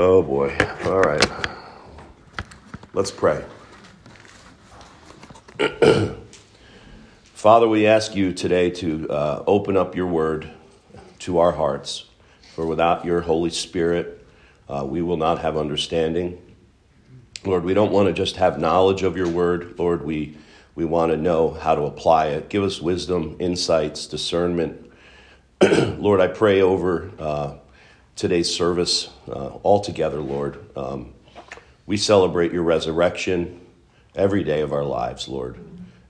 Oh boy. All right. Let's pray. Father, we ask you today to uh, open up your word to our hearts. For without your Holy Spirit, uh, we will not have understanding. Lord, we don't want to just have knowledge of your word. Lord, we, we want to know how to apply it. Give us wisdom, insights, discernment. Lord, I pray over uh, today's service uh, altogether, Lord. Um, we celebrate your resurrection every day of our lives, Lord.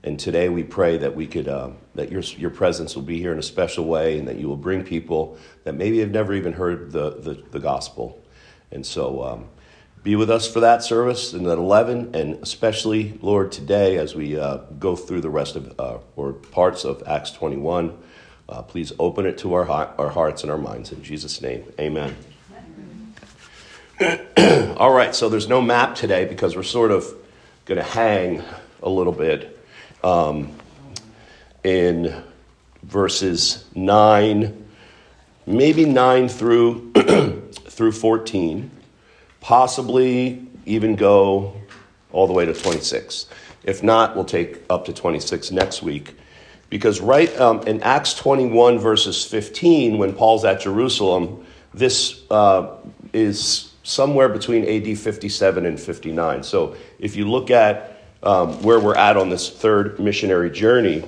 And today we pray that we could, uh, that your, your presence will be here in a special way and that you will bring people that maybe have never even heard the, the, the gospel. And so um, be with us for that service and at 11, and especially, Lord, today as we uh, go through the rest of, uh, or parts of Acts 21. Uh, please open it to our, heart, our hearts and our minds. In Jesus' name, amen. All right, so there's no map today because we're sort of going to hang a little bit um, in verses 9, maybe 9 through, through 14, possibly even go all the way to 26. If not, we'll take up to 26 next week. Because right um, in Acts 21, verses 15, when Paul's at Jerusalem, this uh, is somewhere between AD 57 and 59. So if you look at um, where we're at on this third missionary journey,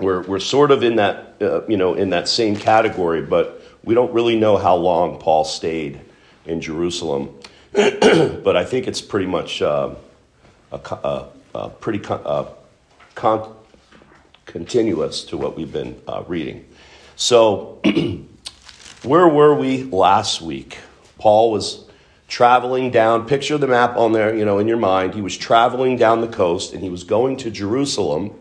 we're, we're sort of in that, uh, you know, in that same category, but we don't really know how long Paul stayed in Jerusalem. but I think it's pretty much uh, a, a, a, pretty con- uh, con- continuous to what we've been uh, reading. So, where were we last week? Paul was traveling down, picture the map on there, you know, in your mind. He was traveling down the coast and he was going to Jerusalem,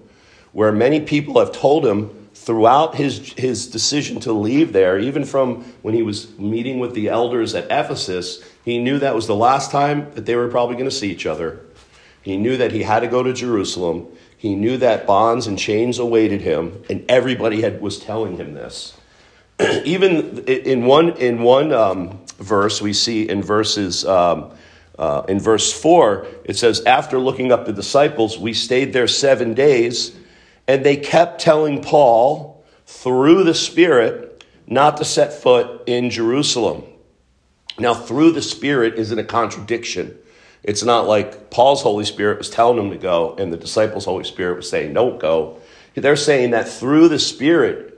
where many people have told him throughout his, his decision to leave there, even from when he was meeting with the elders at Ephesus, he knew that was the last time that they were probably going to see each other. He knew that he had to go to Jerusalem. He knew that bonds and chains awaited him, and everybody had, was telling him this. even in one in one um, verse, we see in verses um, uh, in verse four, it says, "After looking up the disciples, we stayed there seven days, and they kept telling Paul through the Spirit not to set foot in Jerusalem." Now, through the Spirit isn't a contradiction. It's not like Paul's Holy Spirit was telling him to go, and the disciples' Holy Spirit was saying, "Don't go." They're saying that through the Spirit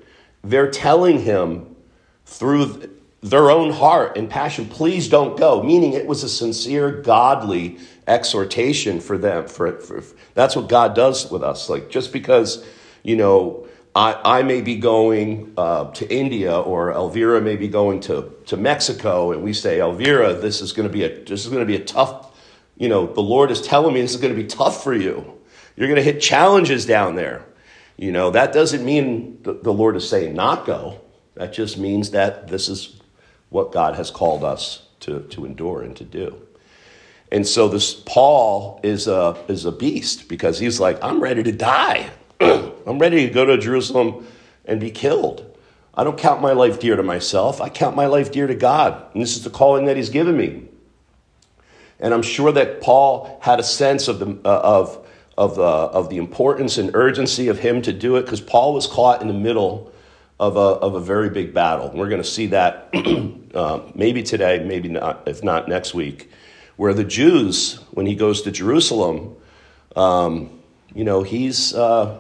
they're telling him through their own heart and passion, please don't go, meaning it was a sincere, godly exhortation for them. For, for, that's what God does with us. Like just because, you know, I, I may be going uh, to India or Elvira may be going to, to Mexico, and we say, Elvira, this is going to be a this is going to be a tough. You know, the Lord is telling me this is going to be tough for you. You're going to hit challenges down there. You know, that doesn't mean the Lord is saying not go. That just means that this is what God has called us to, to endure and to do. And so this Paul is a, is a beast because he's like, I'm ready to die. I'm ready to go to Jerusalem and be killed. I don't count my life dear to myself. I count my life dear to God. And this is the calling that he's given me. And I'm sure that Paul had a sense of, the, uh, of of, uh, of the importance and urgency of him to do it because Paul was caught in the middle of a, of a very big battle. We're going to see that uh, maybe today, maybe not, if not next week, where the Jews, when he goes to Jerusalem, um, you know, he's, uh,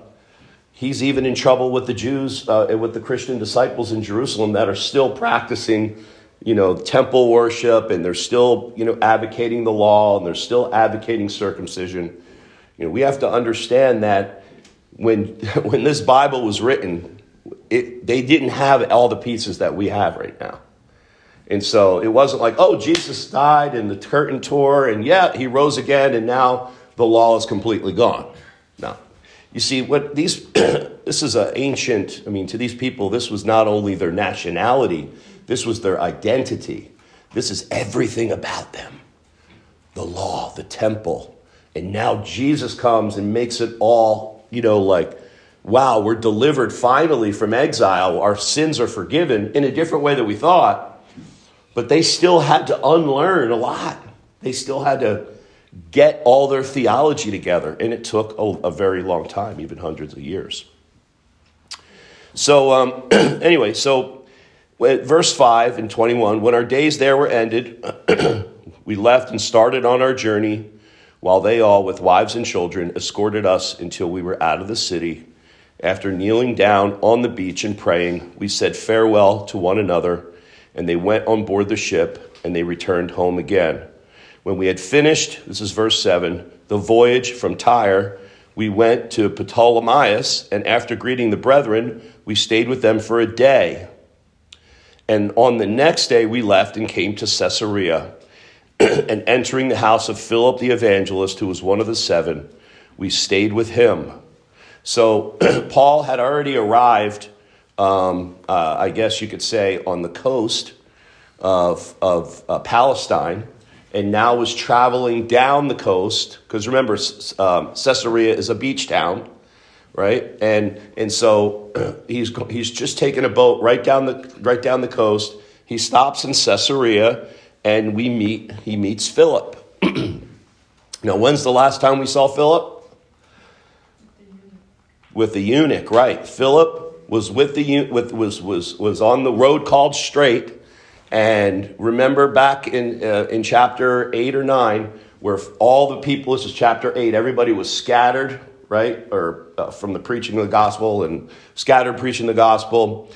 he's even in trouble with the Jews uh, with the Christian disciples in Jerusalem that are still practicing, you know, temple worship and they're still, you know, advocating the law and they're still advocating circumcision. You know, we have to understand that when, when this Bible was written, it, they didn't have all the pieces that we have right now. And so it wasn't like, oh, Jesus died and the curtain tore, and yeah, he rose again, and now the law is completely gone. No. You see, what these, this is an ancient, I mean, to these people, this was not only their nationality, this was their identity. This is everything about them the law, the temple, and now Jesus comes and makes it all, you know, like, wow, we're delivered finally from exile. Our sins are forgiven in a different way than we thought. But they still had to unlearn a lot. They still had to get all their theology together, and it took a, a very long time, even hundreds of years. So, um, anyway, so verse 5 and 21 when our days there were ended, we left and started on our journey, while they all, with wives and children, escorted us until we were out of the city. After kneeling down on the beach and praying, we said farewell to one another, and they went on board the ship, and they returned home again. When we had finished, this is verse 7, the voyage from Tyre, we went to Ptolemais, and after greeting the brethren, we stayed with them for a day. And on the next day, we left and came to Caesarea. and entering the house of Philip the evangelist, who was one of the seven, we stayed with him. So Paul had already arrived, um, uh, I guess you could say, on the coast of, of uh, Palestine and now was traveling down the coast because remember um, caesarea is a beach town right? And and so he's he's just taking a boat right down the right down the coast. He stops in caesarea and we meet he meets philip. Now when's the last time we saw philip? With the eunuch right. Philip was with the with was was was on the road called straight. And remember back in, uh, in chapter 8 or 9, where all the people, this is chapter 8, everybody was scattered, right? Or uh, from the preaching of the gospel and scattered preaching the gospel.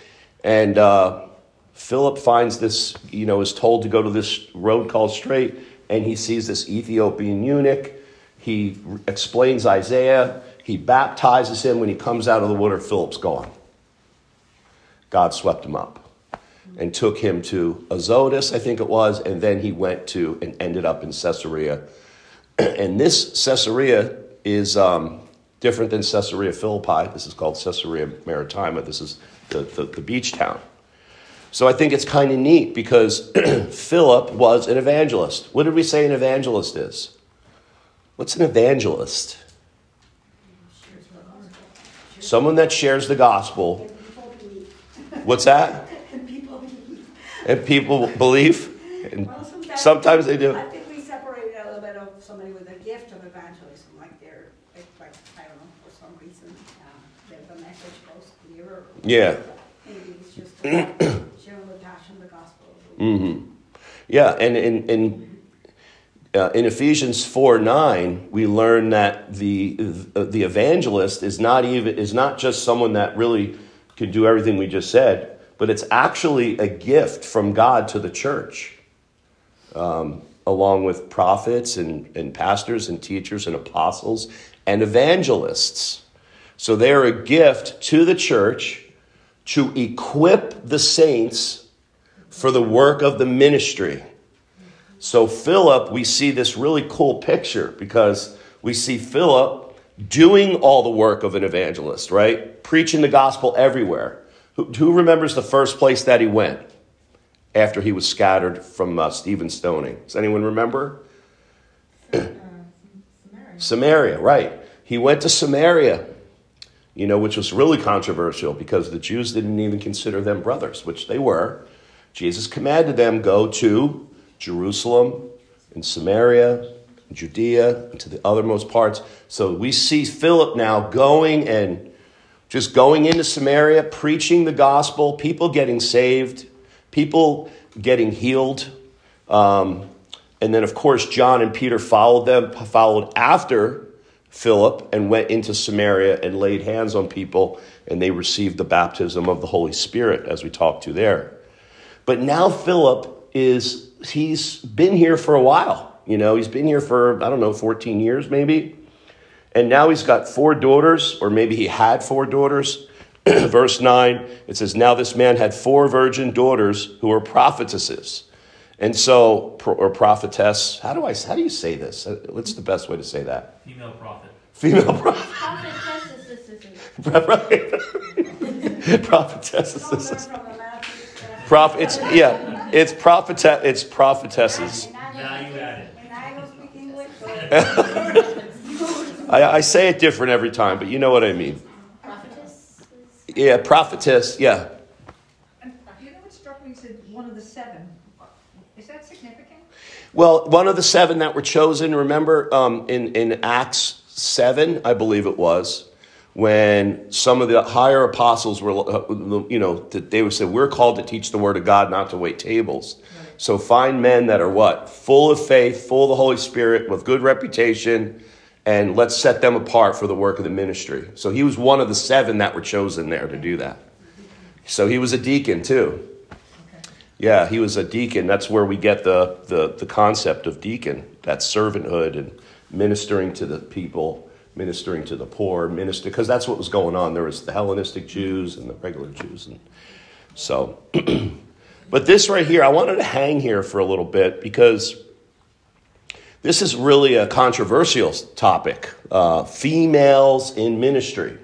And uh, Philip finds this, you know, is told to go to this road called Straight, and he sees this Ethiopian eunuch. He explains Isaiah. He baptizes him. When he comes out of the water, Philip's gone. God swept him up and took him to Azotus, I think it was, and then he went to and ended up in Caesarea. And this Caesarea is um, different than Caesarea Philippi. This is called Caesarea Maritima. This is the, the, the beach town. So I think it's kind of neat because Philip was an evangelist. What did we say an evangelist is? What's an evangelist? Someone that shares the gospel. What's that? and people believe. And sometimes, sometimes, they do. I think we separate a little bit of somebody with a gift of evangelism, like they're, like, like I don't know, for some reason, uh, the message goes clearer. Yeah. Maybe it's just sharing the passion, the gospel. Mm-hmm. Yeah, and in, in, uh, in Ephesians 4 9, we learn that the, the evangelist is not, even, is not just someone that really can do everything we just said but it's actually a gift from God to the church, um, along with prophets and, and pastors and teachers and apostles and evangelists. So they're a gift to the church to equip the saints for the work of the ministry. So, Philip, we see this really cool picture because we see Philip doing all the work of an evangelist, right? Preaching the gospel everywhere. Who, who remembers the first place that he went after he was scattered from uh, Stephen stoning? Does anyone remember? Samaria, right. He went to Samaria, you know, which was really controversial because the Jews didn't even consider them brothers, which they were. Jesus commanded them go to Jerusalem and Samaria, and Judea, and to the othermost parts. So we see Philip now going and just going into Samaria, preaching the gospel, people getting saved, people getting healed. Um, and then, of course, John and Peter followed them, followed after Philip, and went into Samaria and laid hands on people, and they received the baptism of the Holy Spirit, as we talked to there. But now Philip is, he's been here for a while. You know, he's been here for, I don't know, 14 years maybe. And now he's got four daughters, or maybe he had four daughters. Verse 9, it says, Now this man had four virgin daughters who were prophetesses. And so, or prophetess, how do I, how do you say this? Uh, what's the best way to say that? Female prophet. Female prophet. prophetesses. Prophet, it's, yeah, it's prophet, it's prophetesses. Now you add it. I, I, say it different every time, but you know what I mean. Prophetess? Yeah, prophetess, yeah. And you know what struck me? said one of the seven. Well, one of the seven that were chosen, remember um, in, in Acts 7, I believe it was, when some of the higher apostles were, uh, you know, they would say, We're called to teach the word of God, not to wait tables. So find men that are what? Full of faith, full of the Holy Spirit, with good reputation, and let's set them apart for the work of the ministry. So he was one of the seven that were chosen there to do that. So he was a deacon too. Yeah, he was a deacon. That's where we get the, the, the concept of deacon, that servanthood and ministering to the people, ministering to the poor, minister, because that's what was going on. There was the Hellenistic Jews and the regular Jews. And so, but this right here, I wanted to hang here for a little bit because this is really a controversial topic uh, females in ministry.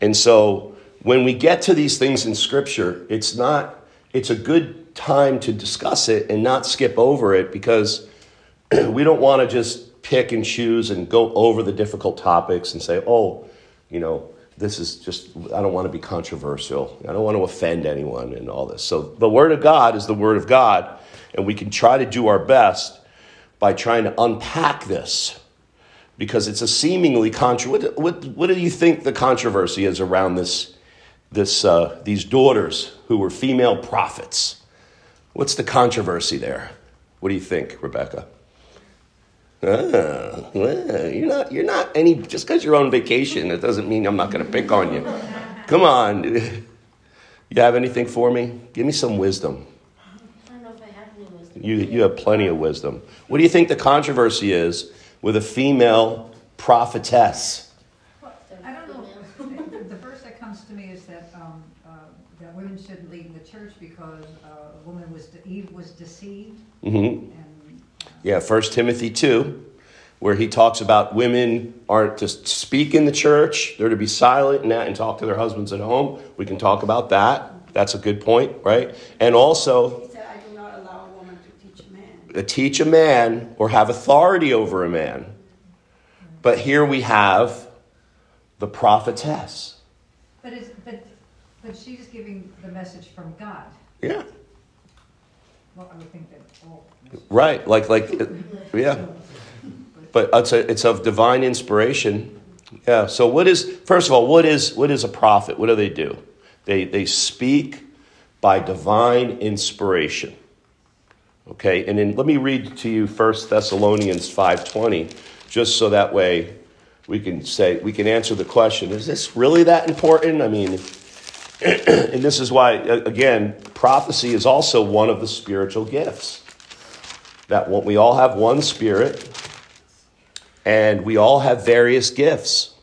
And so, when we get to these things in Scripture, it's not it's a good time to discuss it and not skip over it because we don't want to just pick and choose and go over the difficult topics and say, oh, you know, this is just, I don't want to be controversial. I don't want to offend anyone and all this. So the Word of God is the Word of God, and we can try to do our best by trying to unpack this because it's a seemingly contra. What, what, what do you think the controversy is around this? This, uh, these daughters who were female prophets. What's the controversy there? What do you think, Rebecca? Ah, well, you're not. You're not any. Just because you're on vacation, it doesn't mean I'm not going to pick on you. Come on. You have anything for me? Give me some wisdom. I don't know if I have any wisdom. You you have plenty of wisdom. What do you think the controversy is with a female prophetess? Well, I don't know. The- The first that comes to me is that, um, uh, that women shouldn't lead in the church because uh, a woman was, de- Eve was deceived Mm-hmm. and. uh, Yeah, First Timothy 2, where he talks about women aren't to speak in the church, they're to be silent and that and talk to their husbands at home. We can talk about that. That's a good point, right? And also, He said, I do not allow a woman to teach a man. teach a man or have authority over a man. But here we have the prophetess. But but, but she's giving the message from God. Yeah, Right. Like, like, yeah. But it's, a, it's of divine inspiration. Yeah. So, what is, first of all, what is, what is a prophet? What do they do? They, they speak by divine inspiration. Okay, and then let me read to you 1 Thessalonians 5.20, just so that way we can say, we can answer the question, is this really that important? I mean, and this is why, again, prophecy is also one of the spiritual gifts. That we all have one spirit, and we all have various gifts.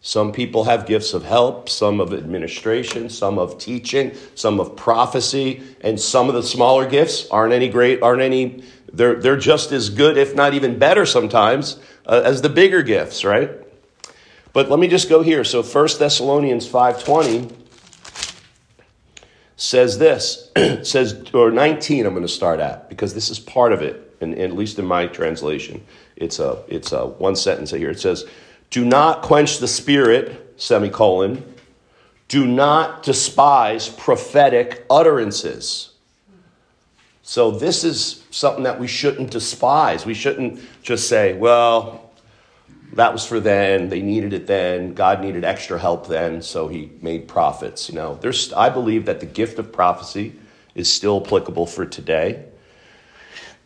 Some people have gifts of help, some of administration, some of teaching, some of prophecy, and some of the smaller gifts aren't any great, aren't any, they're, they're just as good, if not even better sometimes, uh, as the bigger gifts, right? But let me just go here. So 1 Thessalonians 5.20 says this, says, or 19 I'm going to start at, because this is part of it, and, and at least in my translation. It's a, it's a one sentence here. It says, do not quench the spirit, semicolon, do not despise prophetic utterances. So this is something that we shouldn't despise. We shouldn't just say, well, that was for then, they needed it then, God needed extra help then, so he made prophets. You know, there's I believe that the gift of prophecy is still applicable for today.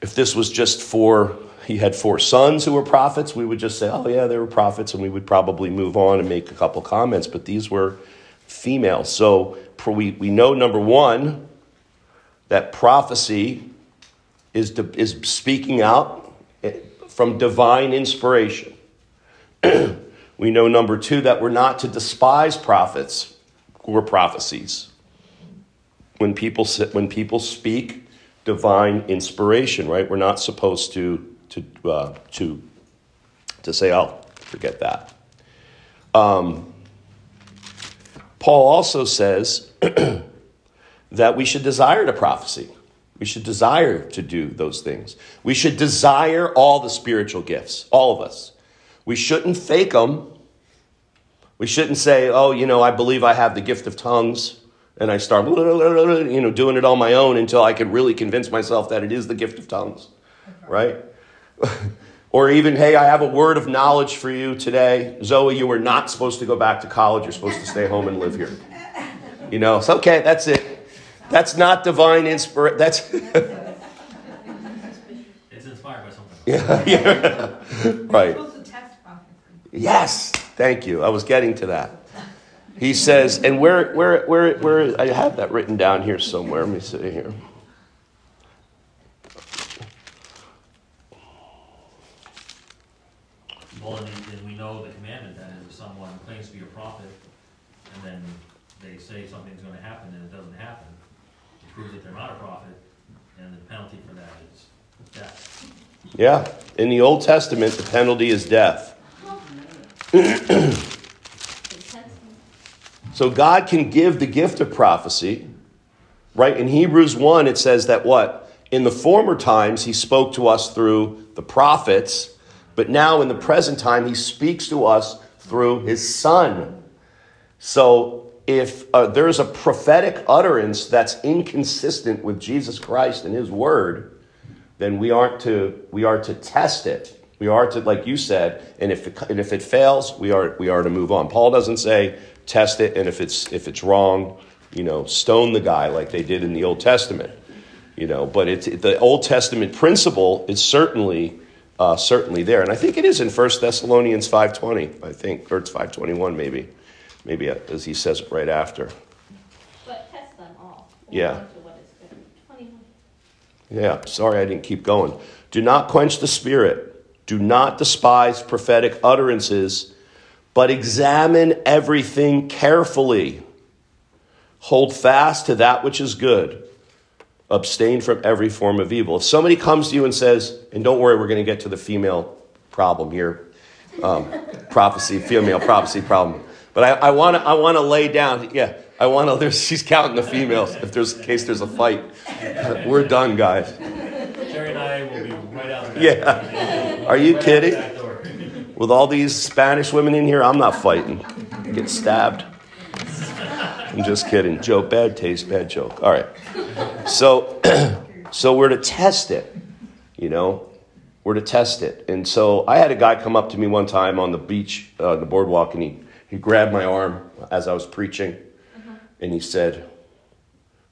If this was just for he had four sons who were prophets, we would just say, oh, yeah, they were prophets, and we would probably move on and make a couple comments. But these were female. So we, we know, number one, that prophecy is, is speaking out eh, from divine inspiration. we know, number two, that we're not to despise prophets or prophecies. When people, sit, when people speak divine inspiration, right? We're not supposed to to uh, to to say, "Oh, forget that." Um, Paul also says that we should desire to prophecy. We should desire to do those things. We should desire all the spiritual gifts, all of us. We shouldn't fake them. We shouldn't say, "Oh, you know, I believe I have the gift of tongues." and I start, you know, doing it on my own until I can really convince myself that it is the gift of tongues, right? or even, hey, I have a word of knowledge for you today. Zoe, you were not supposed to go back to college. You're supposed to stay home and live here. You know, it's okay, that's it. That's not divine inspiration. That's. it's inspired by something. Yeah, yeah. right. Supposed to test prophecy. Yes, thank you. I was getting to that. He says, and where, where, where, where, I have that written down here somewhere. Let me see here. Well, and, and we know the commandment that if someone claims to be a prophet, and then they say something's gonna happen and it doesn't happen, it proves that they're not a prophet, and the penalty for that is death. Yeah, in the Old Testament, the penalty is death. So God can give the gift of prophecy, right? In Hebrews 1, it says that what? In the former times, he spoke to us through the prophets, but now in the present time, he speaks to us through his son. So if uh, there's a prophetic utterance that's inconsistent with Jesus Christ and his word, then we aren't to we are to test it. We are to, like you said, and if it, and if it fails, we are we are to move on. Paul doesn't say test it, and if it's if it's wrong, you know, stone the guy like they did in the Old Testament. You know, but it's the Old Testament principle is certainly uh, certainly there, and I think it is in 1 Thessalonians five twenty. I think, or it's five twenty one, maybe, maybe as he says it right after. But test them all. Yeah. according to what is good. Twenty-one. Yeah, sorry I didn't keep going. Do not quench the spirit. Do not despise prophetic utterances, but examine everything carefully. Hold fast to that which is good. Abstain from every form of evil. If somebody comes to you and says, and don't worry, we're going to get to the female problem here um, prophecy, female prophecy problem. But I, I want to I wanna lay down, yeah, I want to, there's, she's counting the females if there's, in case there's a fight. We're done, guys. Jerry and I will be right out the back. Yeah. Are you Right out the kidding? With all these Spanish women in here, I'm not fighting. Get stabbed. I'm just kidding. Joke, bad taste, bad joke. All right. So, so we're to test it. You know, we're to test it. And so I had a guy come up to me one time on the beach, uh, the boardwalk, and he he grabbed my arm as I was preaching, and he said,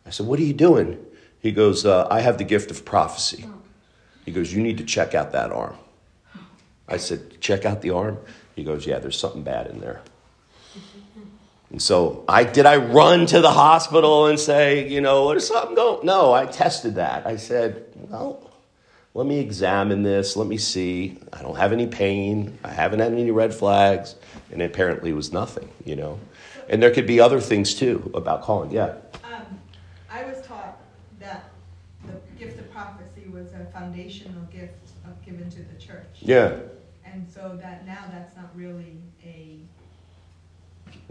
"I said, what are you doing?" He goes, uh, "I have the gift of prophecy." He goes, "You need to check out that arm." I said, check out the arm. He goes, yeah, there's something bad in there. And so I did I run to the hospital and say, you know, there's something going? No, I tested that. I said, well, let me examine this. Let me see. I don't have any pain. I haven't had any red flags. And apparently it was nothing, you know. And there could be other things too about calling. Yeah. Um, I was taught that the gift of prophecy was a foundational gift of, given to the church. Yeah. And so that now that's not really a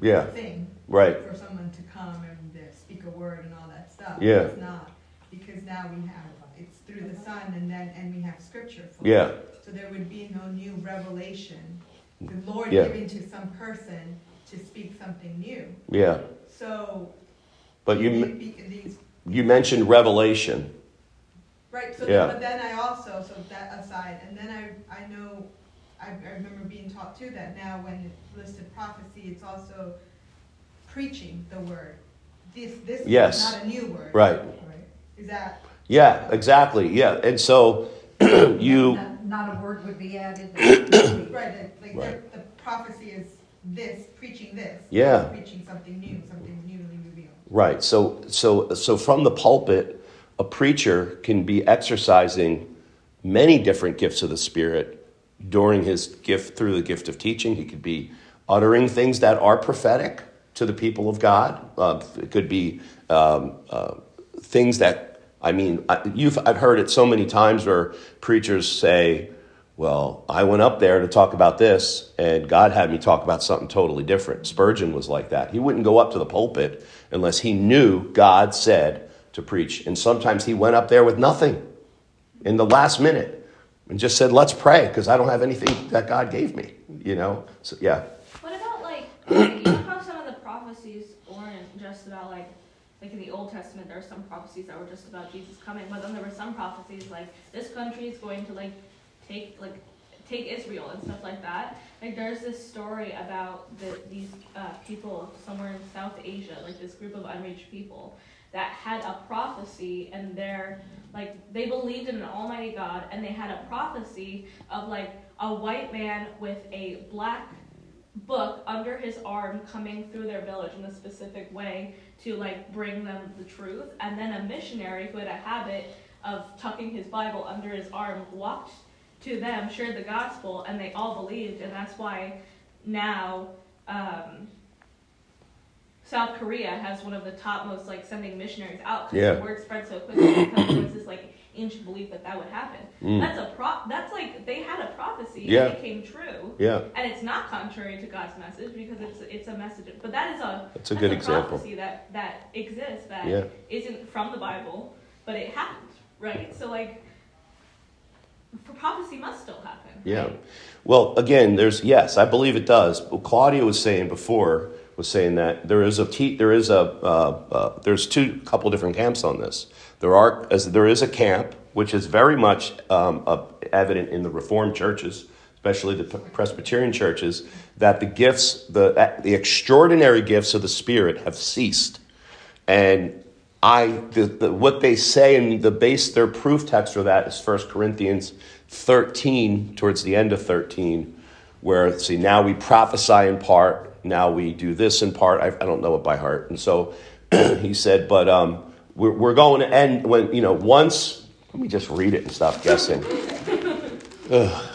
Yeah. thing Right. for someone to come and uh, speak a word and all that stuff. Yeah. It's not, because now we have, it's through the Son and then, and we have scripture for Yeah. it. So there would be no new revelation. The Lord Yeah. giving to some person to speak something new. Yeah. So. But you the- the- These you mentioned revelation. Right, so, Yeah. but then I also, so that aside, and then I, I know, I, I remember being taught too that now when it's listed prophecy, it's also preaching the word. This, this is not a new word. Right. Is that, Yeah, exactly. Yeah. And so you Not- Not a word would be added. right, like Right. the, the prophecy is this, preaching this. Yeah. Preaching something new, something newly revealed. Right. So so so from the pulpit, a preacher can be exercising many different gifts of the Spirit during his gift through the gift of teaching. He could be uttering things that are prophetic to the people of God. Uh, it could be um, uh, things that I mean, you've I've heard it so many times where preachers say. Well, I went up there to talk about this, and God had me talk about something totally different. Spurgeon was like that. He wouldn't go up to the pulpit unless he knew God said to preach. And sometimes he went up there with nothing in the last minute and just said, Let's pray, because I don't have anything that God gave me. You know? So, yeah. What about like, you know how some of the prophecies weren't just about like like in the Old Testament, there are some prophecies that were just about Jesus coming, but then there were some prophecies like this country is going to like take like take Israel and stuff like that. Like there's this story about the, these uh, people somewhere in South Asia, like this group of unreached people that had a prophecy and they're like they believed in an almighty God and they had a prophecy of like a white man with a black book under his arm coming through their village in a specific way to like bring them the truth. And then a missionary who had a habit of tucking his bible under his arm walked to them shared the gospel and they all believed. And that's why now um, south korea has one of the top most like sending missionaries out because Yeah. the word spread so quickly because there was this like ancient belief that that would happen Mm. that's a pro that's like they had a prophecy Yeah. and it came true Yeah, and it's not contrary to God's message because it's it's a message. But that is a that's a that's good example. prophecy that that exists that Yeah. not from the Bible, but it happened, right? So like, for prophecy must still happen. Yeah. right? Well, again, there's yes, I believe it does. But Claudia was saying before was saying that there is a te- there is a uh, uh, there's two couple different camps on this. There are as there is a camp which is very much um, uh, evident in the Reformed churches, especially the Presbyterian churches, that the gifts the the extraordinary gifts of the Spirit have ceased, and I the, the, what they say and the base their proof text for that is 1 Corinthians 13 towards the end of 13 where see now we prophesy in part now we do this in part I, I don't know it by heart and so he said but um, we're, we're going to end when you know once let me just read it and stop guessing Ugh.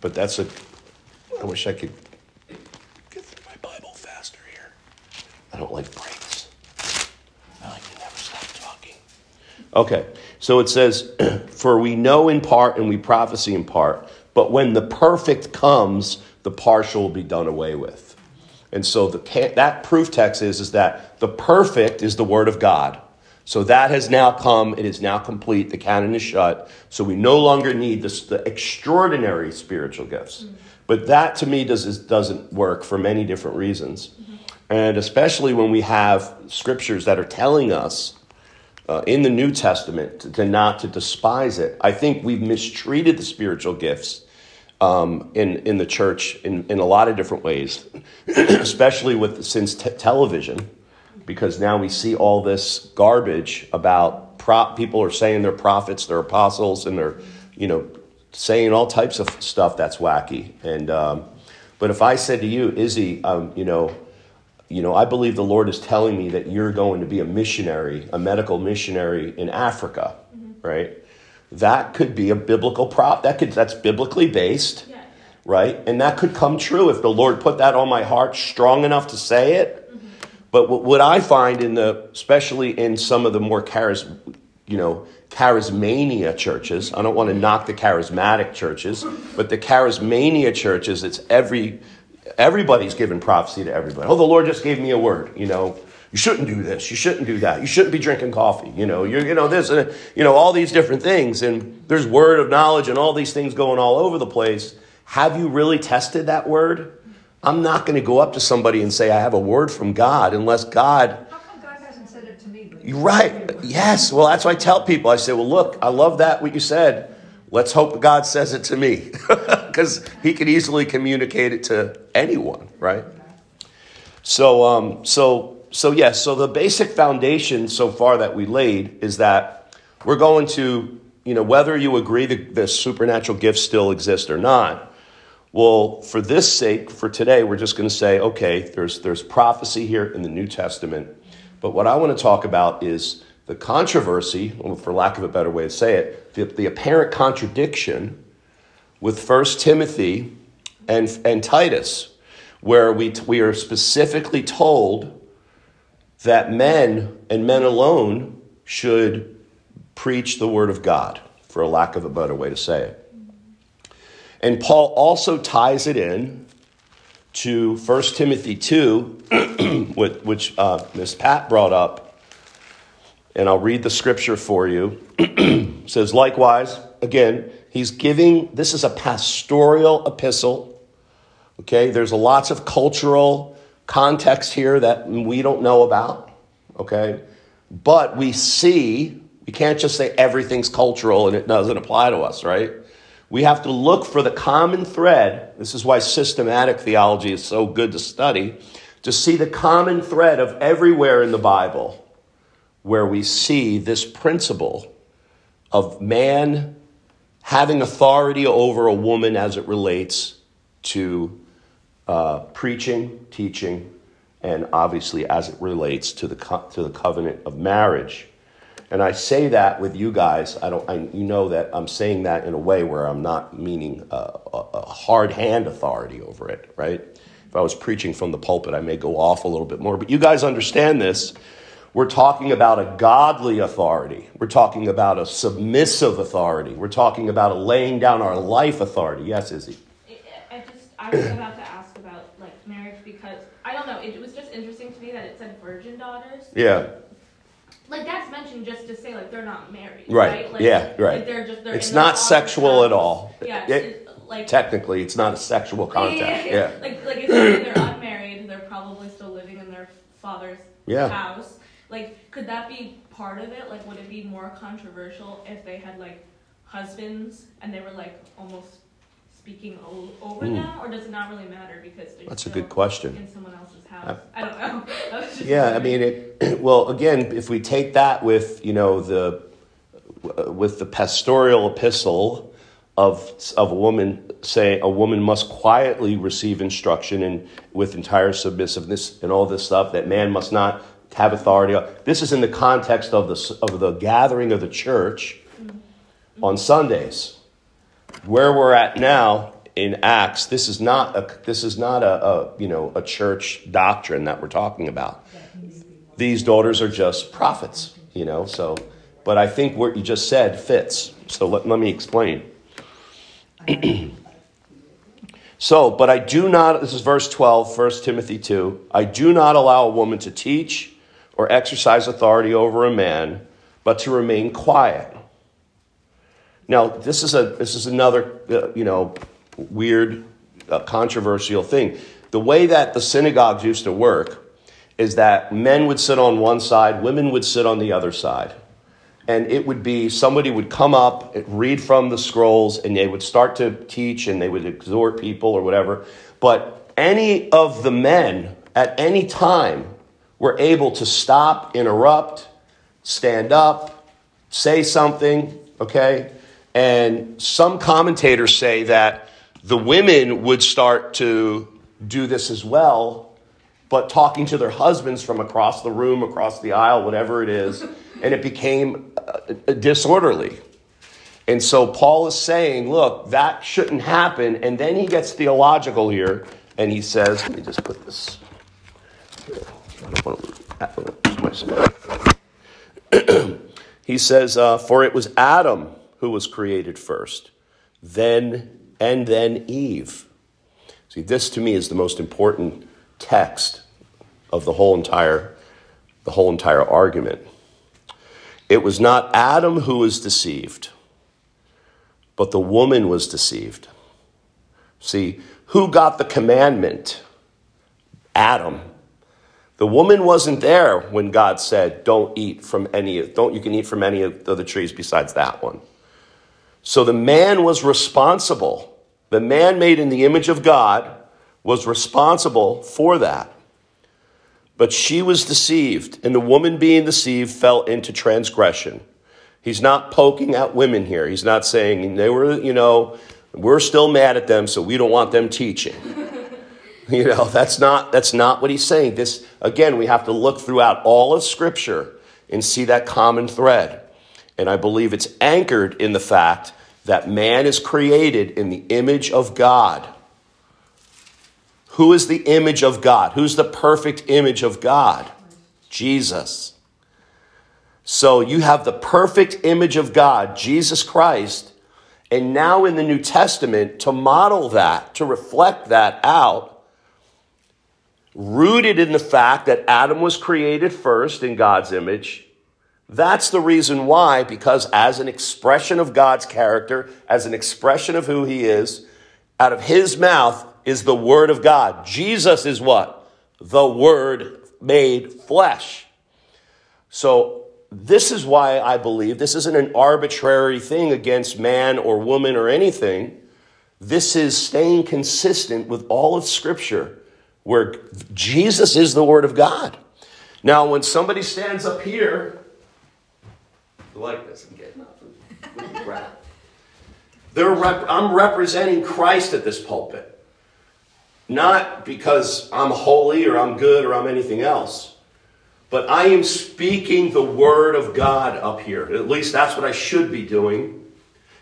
but that's a I wish I could get through my Bible faster here I don't like breaks I like to never stop talking. Okay, so it says, For we know in part and we prophesy in part, but when the perfect comes, the partial will be done away with. And so the, that proof text is, is that the perfect is the word of God. So that has now come, it is now complete, the canon is shut. So we no longer need this, the extraordinary spiritual gifts. But that to me does, is, doesn't work for many different reasons. And especially when we have scriptures that are telling us uh, in the New Testament to, to not to despise it. I think we've mistreated the spiritual gifts um, in, in the church in, in a lot of different ways, especially with since te- television, because now we see all this garbage about prop, people are saying they're prophets, they're apostles, and they're, you know, saying all types of stuff that's wacky. And um, but if I said to you, Izzy, um, you know, you know, I believe the Lord is telling me that you're going to be a missionary, a medical missionary in Africa, right? That could be a biblical prop. That could that's biblically based, Yeah. right? And that could come true if the Lord put that on my heart strong enough to say it. Mm-hmm. But what, what I find in the, especially in some of the more charis, you know, charismania churches, I don't want to knock the charismatic churches, but the charismania churches, it's every, everybody's giving prophecy to everybody. Oh, the Lord just gave me a word, you know. You shouldn't do this. You shouldn't do that. You shouldn't be drinking coffee. You know, you're, you know, this, and, you know, all these different things. And there's word of knowledge and all these things going all over the place. Have you really tested that word? I'm not going to go up to somebody and say, I have a word from God unless God How come God hasn't said it to me? you're right. Yes. Well, that's why I tell people. I say, well, look, I love that what you said. Let's hope God says it to me, because He could easily communicate it to anyone, right? So, um, so, so yes. so the basic foundation so far that we laid is that we're going to, you know, whether you agree that the supernatural gifts still exist or not. Well, for this sake, for today, we're just going to say, okay, there's, there's prophecy here in the New Testament. But what I want to talk about is the controversy, for lack of a better way to say it, the, the apparent contradiction with 1 Timothy and, and Titus, where we, we are specifically told that men and men alone should preach the word of God, for a lack of a better way to say it. And Paul also ties it in to 1 Timothy 2, which, uh, Miss Pat brought up. And I'll read the scripture for you. says, likewise, again, he's giving, this is a pastoral epistle. Okay, there's lots of cultural context here that we don't know about. okay? But we see, we can't just say everything's cultural and it doesn't apply to us, right? We have to look for the common thread. This is why systematic theology is so good to study, to see the common thread of everywhere in the Bible where we see this principle of man having authority over a woman as it relates to uh, preaching, teaching, and obviously as it relates to the, co- to the covenant of marriage. And I say that with you guys. I don't. I, you know that I'm saying that in a way where I'm not meaning a, a, a hard hand authority over it, right? If I was preaching from the pulpit, I may go off a little bit more. But you guys understand this. We're talking about a godly authority. We're talking about a submissive authority. We're talking about a laying down our life authority. Yes, Izzy. I just I was about to ask about like marriage because I don't know. It was just interesting to me that it said virgin daughters. Yeah. Like that's mentioned just to say like they're not married. Right. Like, Yeah, right. Like they're just they're It's not sexual at all. Yeah. It- like Technically, it's not a sexual contact. Yeah. Like like if they're unmarried, they're probably still living in their father's Yeah. house. Like could that be part of it? Like would it be more controversial if they had like husbands and they were like almost speaking o- over Hmm. them, or does it not really matter because they're That's a good question. in someone else's house? I don't know. I Yeah, I mean it. Well, again, if we take that with you know the with the pastoral epistle of of a woman saying a woman must quietly receive instruction and with entire submissiveness and all this stuff that man must not have authority. This is in the context of the of the gathering of the church on Sundays. Where we're at now in Acts, this is not a this is not a, a you know a church doctrine that we're talking about these daughters are just prophets, you know. So, but I think what you just said fits. So let, let me explain. so, but I do not, this is verse 12, 1 Timothy 2. I do not allow a woman to teach or exercise authority over a man, but to remain quiet. Now, this is, a, this is another, uh, you know, weird, uh, controversial thing. The way that the synagogues used to work is that men would sit on one side, women would sit on the other side. And it would be somebody would come up, read from the scrolls, and they would start to teach and they would exhort people or whatever. But any of the men at any time were able to stop, interrupt, stand up, say something, okay? And some commentators say that the women would start to do this as well but talking to their husbands from across the room, across the aisle, whatever it is, and it became uh, disorderly. And so Paul is saying, look, that shouldn't happen. And then he gets theological here, and he says, let me just put this. Here. I don't want to lose myself. he says, uh, for it was Adam who was created first, then and then Eve. See, this to me is the most important text of the whole entire the whole entire argument. It was not Adam who was deceived, but the woman was deceived. See, who got the commandment? Adam. The woman wasn't there when God said, "Don't eat from any of, don't you can eat from any of the trees besides that one." So the man was responsible. The man made in the image of God was responsible for that. But she was deceived, and the woman being deceived fell into transgression. He's not poking at women here. He's not saying they were, you know, we're still mad at them, so we don't want them teaching. you know, that's not that's not what he's saying. This again, we have to look throughout all of Scripture and see that common thread. And I believe it's anchored in the fact that man is created in the image of God. Who is the image of God? Who's the perfect image of God? Jesus. So you have the perfect image of God, Jesus Christ, and now in the New Testament, to model that, to reflect that out, rooted in the fact that Adam was created first in God's image. That's the reason why, because as an expression of God's character, as an expression of who he is, out of his mouth is the word of God. Jesus is what? The word made flesh. So, this is why I believe this isn't an arbitrary thing against man or woman or anything. This is staying consistent with all of Scripture, where Jesus is the Word of God. Now, when somebody stands up here, like this, I'm getting up and. They're rep- I'm representing Christ at this pulpit. Not because I'm holy or I'm good or I'm anything else, but I am speaking the Word of God up here. At least that's what I should be doing.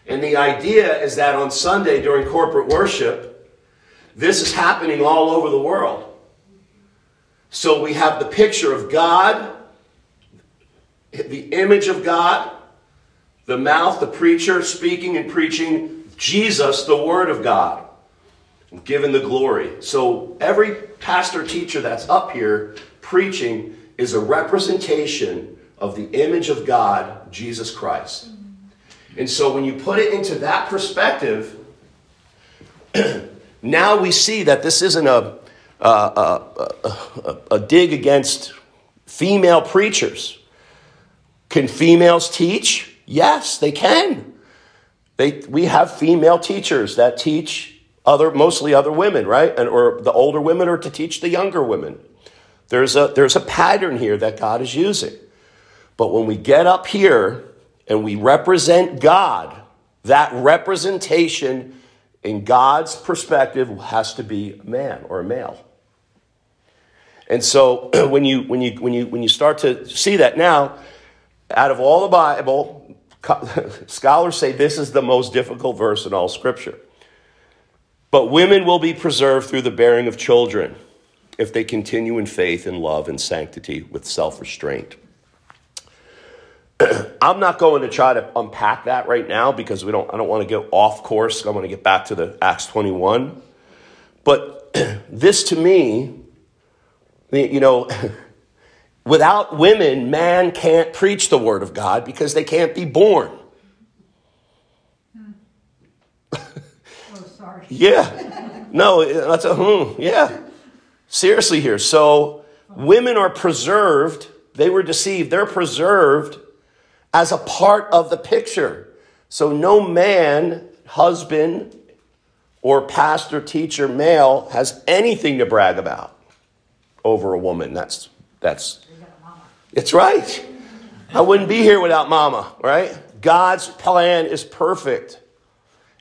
And the idea is that on Sunday during corporate worship, this is happening all over the world. So we have the picture of God, the image of God, the mouth, the preacher speaking and preaching Jesus, the Word of God, given the glory. So every pastor teacher that's up here preaching is a representation of the image of God, Jesus Christ. And so when you put it into that perspective, now we see that this isn't a, a, a, a, dig against female preachers. Can females teach? Yes, they can. They, we have female teachers that teach other, mostly other women, right? And, or the older women are to teach the younger women. There's a, there's a pattern here that God is using. But when we get up here and we represent God, that representation in God's perspective has to be a man or a male. And so when you, when you, when you, when you start to see that now, out of all the Bible, scholars say this is the most difficult verse in all Scripture. But women will be preserved through the bearing of children if they continue in faith and love and sanctity with self restraint. I'm not going to try to unpack that right now because we don't, I don't want to get off course. I want to get back to the Acts 21. But this to me, you know, without women, man can't preach the word of God because they can't be born. Oh, sorry. Yeah. No, that's a hmm. Yeah. Seriously here. So women are preserved. They were deceived. They're preserved as a part of the picture. So no man, husband, or pastor, teacher, male has anything to brag about over a woman. That's that's it's right. I wouldn't be here without mama, right? God's plan is perfect.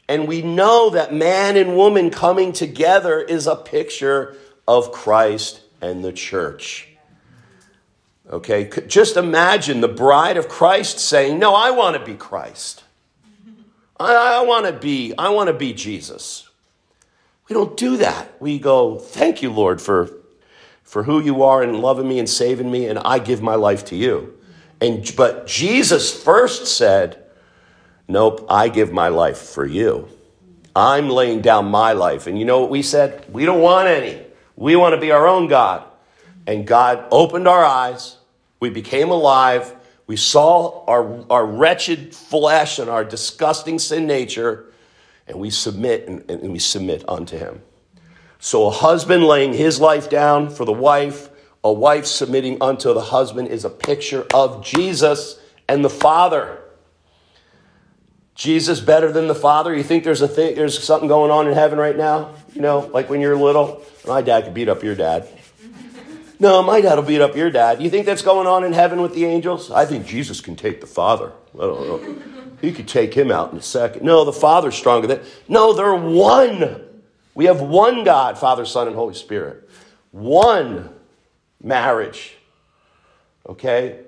And we know that man and woman coming together is a picture of Christ and the church. Okay, just imagine the bride of Christ saying, No, I want to be Christ. I, I want to be, I want to be Jesus. We don't do that. We go, Thank you, Lord, for, for who you are and loving me and saving me, and I give my life to you. And but Jesus first said, Nope, I give my life for you. I'm laying down my life. And you know what we said? We don't want any. We want to be our own God. And God opened our eyes we became alive. We saw our, our wretched flesh and our disgusting sin nature, and we submit and, and we submit unto him. So a husband laying his life down for the wife, a wife submitting unto the husband is a picture of Jesus and the Father. Jesus better than the Father? You think there's a thing, there's something going on in heaven right now? You know, like when you're little, my dad could beat up your dad. No, my dad will beat up your dad. You think that's going on in heaven with the angels? I think Jesus can take the Father. I don't know. He could take him out in a second. No, the Father's stronger than. No, they're one. We have one God, Father, Son, and Holy Spirit. One marriage. Okay?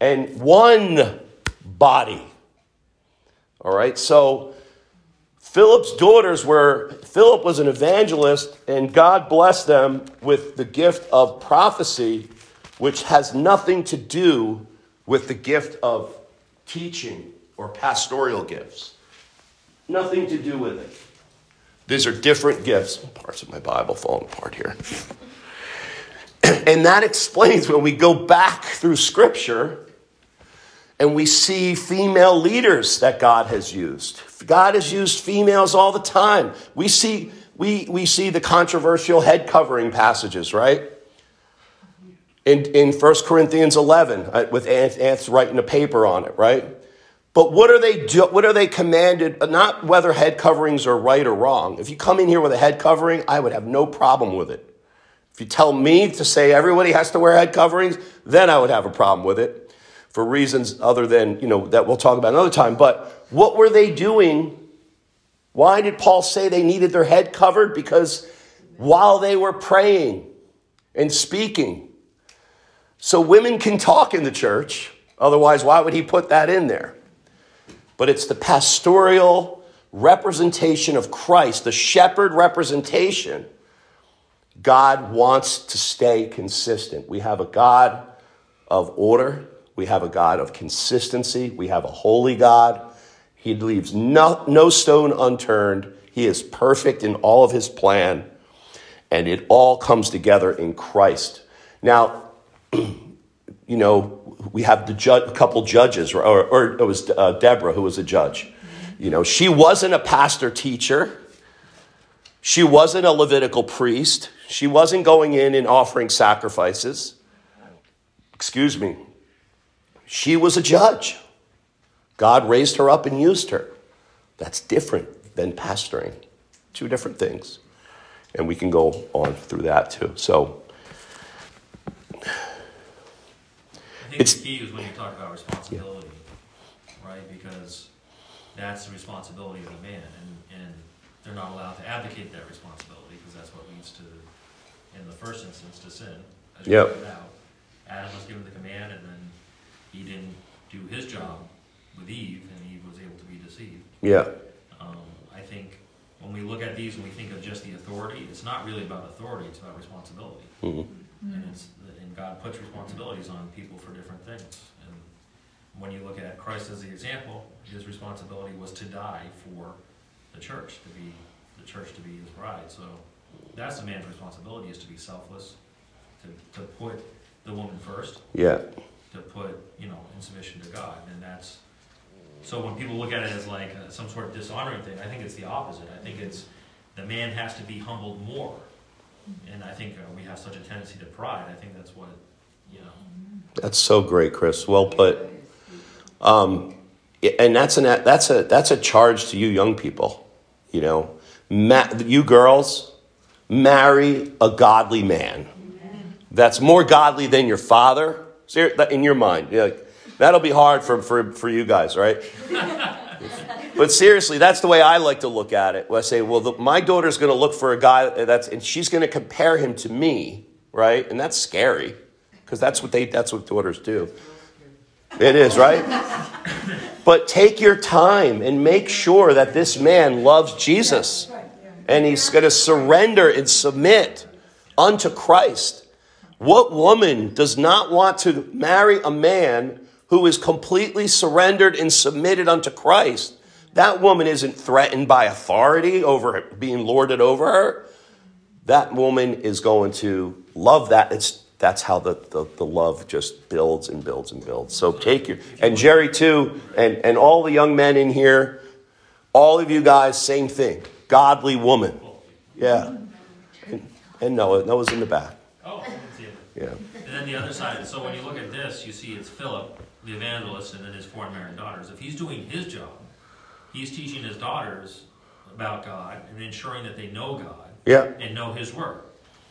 And one body. All right? So Philip's daughters were, Philip was an evangelist, and God blessed them with the gift of prophecy, which has nothing to do with the gift of teaching or pastoral gifts. Nothing to do with it. These are different gifts. Parts of my Bible falling apart here. And that explains when we go back through Scripture and we see female leaders that God has used. God has used females all the time. We see, we, we see the controversial head covering passages, right? in, in 1 Corinthians 11, uh, with Ant, Ant's writing a paper on it, right? But what are they do, what are they commanded? Not whether head coverings are right or wrong. If you come in here with a head covering, I would have no problem with it. If you tell me to say everybody has to wear head coverings, then I would have a problem with it for reasons other than, you know, that we'll talk about another time. But what were they doing? Why did Paul say they needed their head covered? Because while they were praying and speaking, so women can talk in the church. Otherwise, why would he put that in there? But it's the pastoral representation of Christ, the shepherd representation. God wants to stay consistent. We have a God of order, we have a God of consistency, we have a holy God. He leaves no, no stone unturned. He is perfect in all of his plan, and it all comes together in Christ. Now, you know, we have the ju- couple judges, or, or it was uh, Deborah who was a judge. You know, she wasn't a pastor teacher. She wasn't a Levitical priest. She wasn't going in and offering sacrifices. Excuse me. She was a judge. God raised her up and used her. That's different than pastoring. Two different things. And we can go on through that too. So, think It's- the key is when you talk about responsibility, right? Because that's the responsibility of the man, and, and they're not allowed to advocate that responsibility, because that's what leads to, in the first instance, to sin. as you Yep. out. Adam was given the command, and then he didn't do his job with Eve, and Eve was able to be deceived. yeah. Um, I think when we look at these and we think of just the authority, it's not really about authority, it's about responsibility. Mhm. And it's, and God puts responsibilities on people for different things. And when you look at Christ as the example, his responsibility was to die for the church, to be, the church to be his bride. So that's a man's responsibility, is to be selfless, to, to put the woman first, Yeah. to put, you know, in submission to God. And that's, so when people look at it as like uh, some sort of dishonoring thing, I think it's the opposite. I think it's, the man has to be humbled more. And I think uh, we have such a tendency to pride. I think that's what, you know, That's so great, Chris. Well put. Um, and that's an that's a that's a charge to you young people. You know, Ma- you girls, marry a godly man. That's more godly than your father. In your mind, You're like, that'll be hard for, for, for you guys, right? but seriously, that's the way I like to look at it. Where I say, well, the, my daughter's going to look for a guy that's, and she's going to compare him to me, right? And that's scary because that's what they that's what daughters do. It is, right? but take your time and make sure that this man loves Jesus and he's going to surrender and submit unto Christ. What woman does not want to marry a man who is completely surrendered and submitted unto Christ? That woman isn't threatened by authority over being lorded over her. That woman is going to love that. It's that's how the, the, the love just builds and builds and builds. So take your and Jerry too, and, and all the young men in here, all of you guys, same thing. Godly woman. Yeah. And, and Noah, Noah's in the back. oh, see it. Yeah. And then the other side, so when you look at this, you see it's Philip, the evangelist, and then his four married daughters. If he's doing his job, he's teaching his daughters about God and ensuring that they know God Yeah. and know His Word.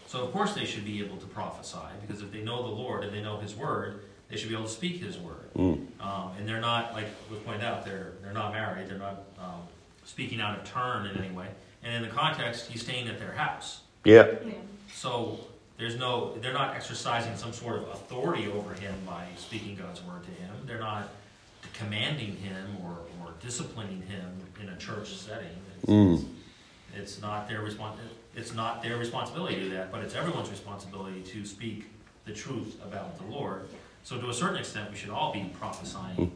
So of course they should be able to prophesy because if they know the Lord and they know His Word, they should be able to speak His Word. Mm. Um, and they're not, like was pointed out, they're they're not married. They're not um, speaking out of turn in any way. And in the context, he's staying at their house. Yeah. So there's no, they're not exercising some sort of authority over him by speaking God's word to him. They're not commanding him or disciplining him in a church setting. It's, Mm. it's not their respons- It's not their responsibility to do that, but it's everyone's responsibility to speak the truth about the Lord. So to a certain extent, we should all be prophesying,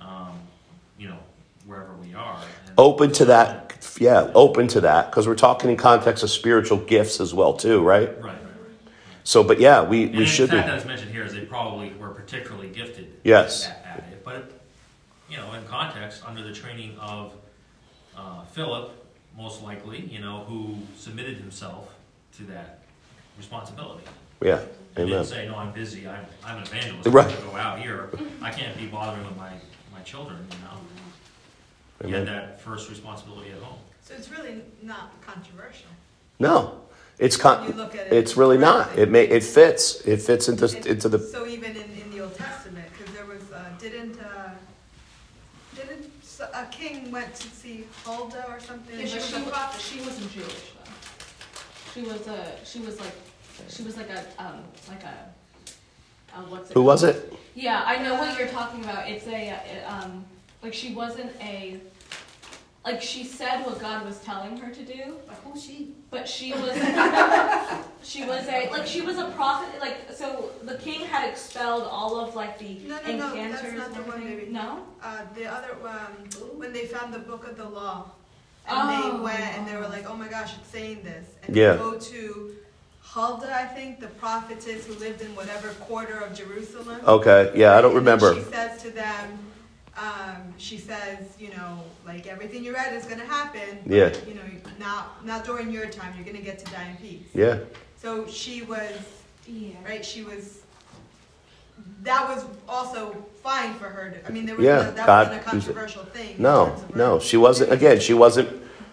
um, you know, wherever we are. Open to that. Yeah, open to that because we're talking in context of spiritual gifts as well too, right? Right, right, right. So, but yeah, we, And we in should be. fact, that's mentioned here is they probably were particularly gifted Yes. at, at it. But, you know, in context, under the training of uh, Philip, most likely, you know, who submitted himself to that responsibility. Yeah. They Amen. didn't say, no, I'm busy, I'm, I'm an evangelist, Right. I gotta go out here, I can't be bothering with my, my children, you know? You Amen. had that first responsibility at home. So it's really not controversial. No, it's con- it. it's really not. It may it fits. It fits into It- into the So even in, in the Old Testament, because there was, uh, didn't, uh, didn't, s- a king went to see Huldah or something? Yeah, She but was she, a prophet. she wasn't Jewish though. She was a, she was like, she was like a, um, like a, uh, what's it? who was called? it? Yeah, I know what you're talking about. It's a, uh, um, like she wasn't a, like she said what God was telling her to do, But who's she? but she was, she was a, like she was a prophet. Like so, the king had expelled all of like the No, no, no, that's not and the one, everything. baby. No. Uh, the other, um, when they found the book of the law, and Oh. they went and they were like, "Oh my gosh, it's saying this," and Yeah. they go to Huldah, I think, the prophetess who lived in whatever quarter of Jerusalem. Okay, yeah, I don't And remember. She says to them, um, she says, you know, like everything you read is gonna happen. but, Yeah. You know, not not during your time. You're gonna get to die in peace. Yeah, So she was Yeah. right. She was. That was also fine for her to. I mean, there was Yeah, no, that God wasn't a used it. controversial thing. no, terms of her- no, she wasn't. Again, she wasn't.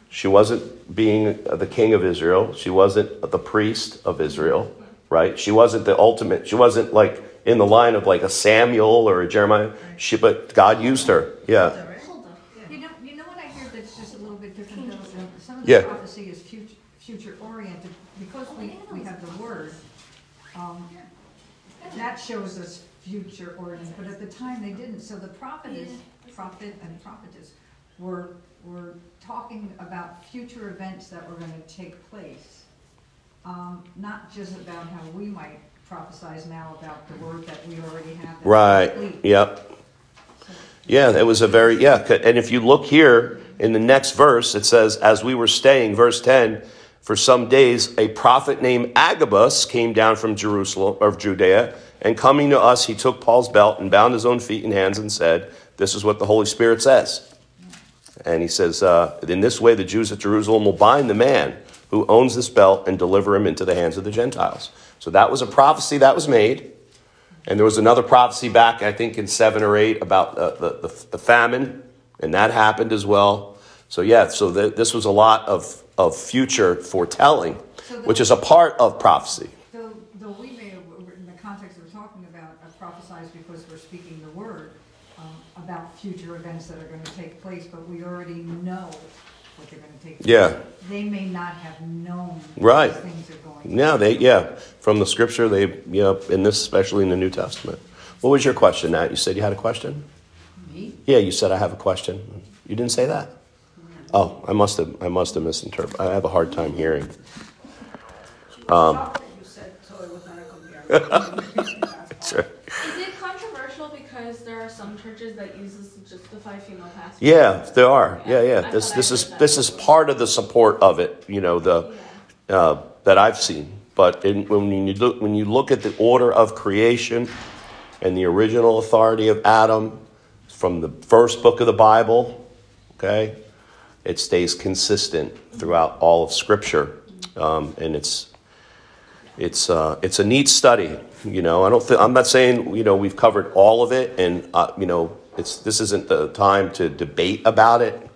She wasn't being the king of Israel. She wasn't the priest of Israel, right? She wasn't the ultimate. She wasn't like in the line of like a Samuel or a Jeremiah. She, but God used her. Yeah, Huldah, right? Hold on. You know, you know what I hear that's just a little bit different though? Some of Yeah. the prophecy is future, future oriented, because we, we have the word. um, That shows us future oriented, but at the time they didn't, so the prophetess, prophet and prophetess were, were talking about future events that were gonna take place. Um, not just about how we might prophesize now about the word that we already have. right. Yep. Yeah, it was a very yeah. And if you look here in the next verse, it says, "As we were staying," verse ten, for some days, a prophet named Agabus came down from Jerusalem of Judea, and coming to us, he took Paul's belt and bound his own feet and hands, and said, "This is what the Holy Spirit says." And he says, uh, "In this way, the Jews at Jerusalem will bind the man who owns this belt and deliver him into the hands of the Gentiles." So that was a prophecy that was made. And there was another prophecy back, I think, in seven or eight about uh, the, the, the famine, and that happened as well. So, yeah, so th- this was a lot of, of future foretelling, So the- which is a part of prophecy. Though, though we may have, in the context we're talking about, uh, prophesize because we're speaking the word um, about future events that are going to take place, but we already know what they're going to take place. Yeah. They may not have known Right. these things are going. to Yeah, they, yeah, from the scripture, they, you know, in this, especially in the New Testament. What was your question, Nat? You said you had a question? Me? Yeah, you said I have a question. You didn't say that? Oh, I must have, I must have misinterpreted. I have a hard time hearing. Um, You said, so it was not a comparison. Sure. Is it controversial because there are some churches that use this to justify female pastors? Yeah, there are. Yeah, I yeah. This this is this is part of the support of it. You know the Yeah. uh, that I've seen. But in, when you look when you look at the order of creation and the original authority of Adam from the first book of the Bible, okay, it stays consistent throughout all of Scripture, um, and it's it's uh, it's a neat study. You know, I don't. Th- I'm not saying you know we've covered all of it, and uh, you know, it's this isn't the time to debate about it.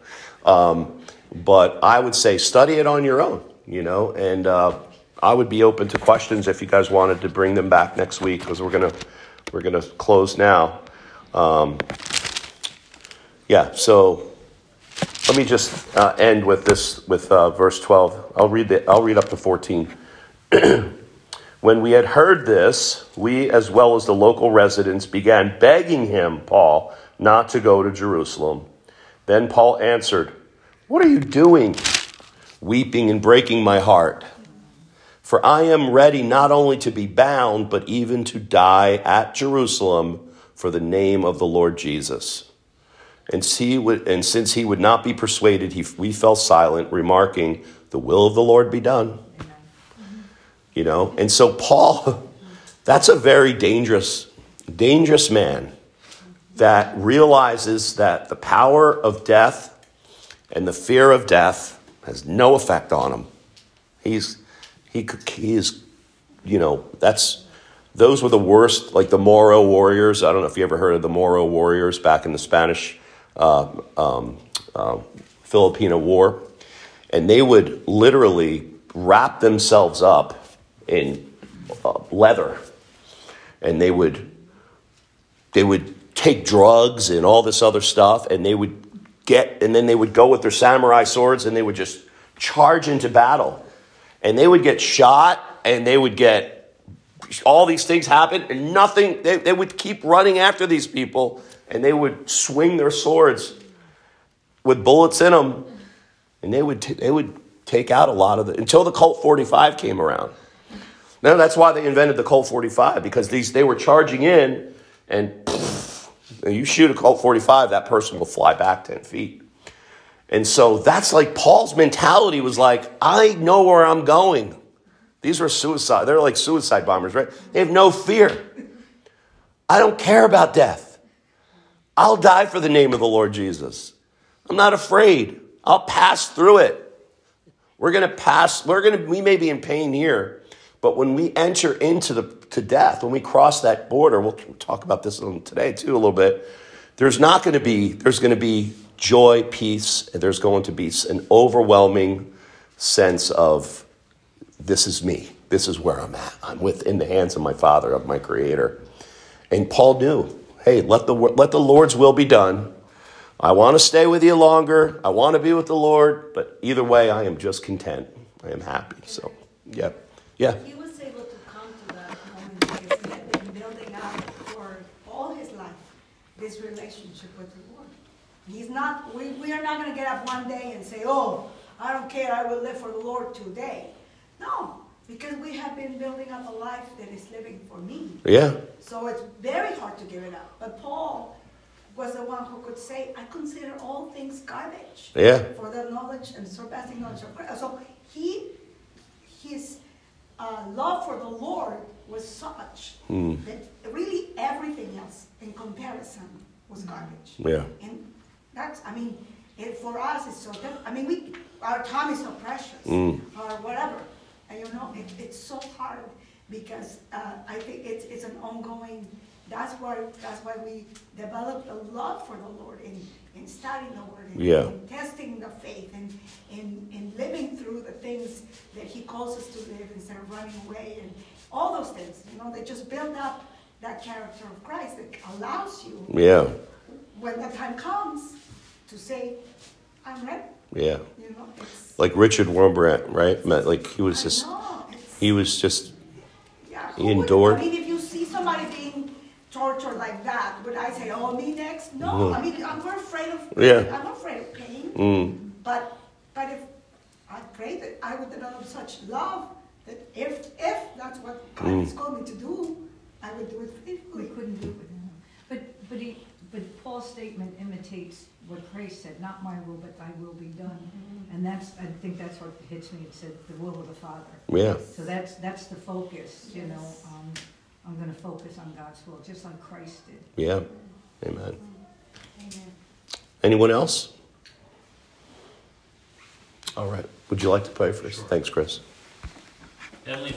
Um, but I would say study it on your own. You know, and uh, I would be open to questions if you guys wanted to bring them back next week because we're gonna we're gonna close now. Um, yeah. So let me just uh, end with this with uh, verse 12. I'll read the, I'll read up to 14. When we had heard this, we, as well as the local residents, began begging him, Paul, not to go to Jerusalem. Then Paul answered, What are you doing? Weeping and breaking my heart. For I am ready not only to be bound, but even to die at Jerusalem for the name of the Lord Jesus. And, see, and since he would not be persuaded, he, we fell silent, remarking, The will of the Lord be done. You know? And so, Paul, that's a very dangerous, dangerous man that realizes that the power of death and the fear of death has no effect on him. He's, he, he is, you know, that's, those were the worst, like the Moro warriors. I don't know if you ever heard of the Moro warriors back in the Spanish uh, um, uh, Filipino War. And they would literally wrap themselves up in uh, leather. And they would, they would take drugs and all this other stuff. And they would get, and then they would go with their samurai swords and they would just charge into battle. And they would get shot and they would get all these things happen and nothing they, they would keep running after these people and they would swing their swords with bullets in them and they would t- they would take out a lot of the until the colt 45 came around now that's why they invented the colt 45 because these they were charging in and you shoot a colt 45 that person will fly back 10 feet and so that's like paul's mentality was like i know where i'm going these were suicide. They're like suicide bombers, right? They have no fear. I don't care about death. I'll die for the name of the Lord Jesus. I'm not afraid. I'll pass through it. We're going to pass, we're going to, we may be in pain here, but when we enter into the, to death, when we cross that border, we'll talk about this today too a little bit. There's not going to be, there's going to be joy, peace, and there's going to be an overwhelming sense of this is me. This is where I'm at. I'm within the hands of my Father, of my Creator. And Paul knew, hey, let the, let the Lord's will be done. I want to stay with you longer. I want to be with the Lord. But either way, I am just content. I am happy. So, yeah. Yeah. He was able to come to that moment because he had been building up for all his life relationship with the Lord. He's not, we, we are not going to get up one day and say, oh, I don't care, I will live for the Lord today. No, because we have been building up a life that is living for me. Yeah. So it's very hard to give it up. But Paul was the one who could say, I consider all things garbage. Yeah. For the knowledge and surpassing knowledge of Christ. So he, his uh, love for the Lord was such Mm. that really everything else in comparison was garbage. Yeah. And that's, I mean, it, for us, it's so different. I mean, we, our time is so precious, Mm. or whatever. And you know, it, it's so hard because uh, I think it's, it's an ongoing, that's why, that's why we developed a love for the Lord in, in studying the Word, and Yeah. in testing the faith, and in, in living through the things that He calls us to live instead of running away, and all those things, you know, they just build up that character of Christ that allows you, Yeah. when the time comes, to say, I'm ready. Yeah. You know, it's. Like Richard Wurmbrand, right? Like he was I just, know, he was just, yeah, he endured. I mean, if you see somebody being tortured like that, would I say, oh, me next? No, Mhm. I mean, I'm not afraid of, Yeah. I'm not afraid of pain. mm, But, but if, I pray that I would develop such love that if, if that's what God Mm. has called me to do, I would do it We faithfully. couldn't do it with him. But, but he, but Paul's statement imitates what Christ said, not my will, but thy will be done. And that's, I think that's what hits me, it said, the will of the Father. yeah. So that's, that's the focus, you know, um, I'm gonna focus on God's will, just like Christ did. Yeah. Amen. Amen. Anyone else? All right. Would you like to pray for us? Thanks, Chris. Heavenly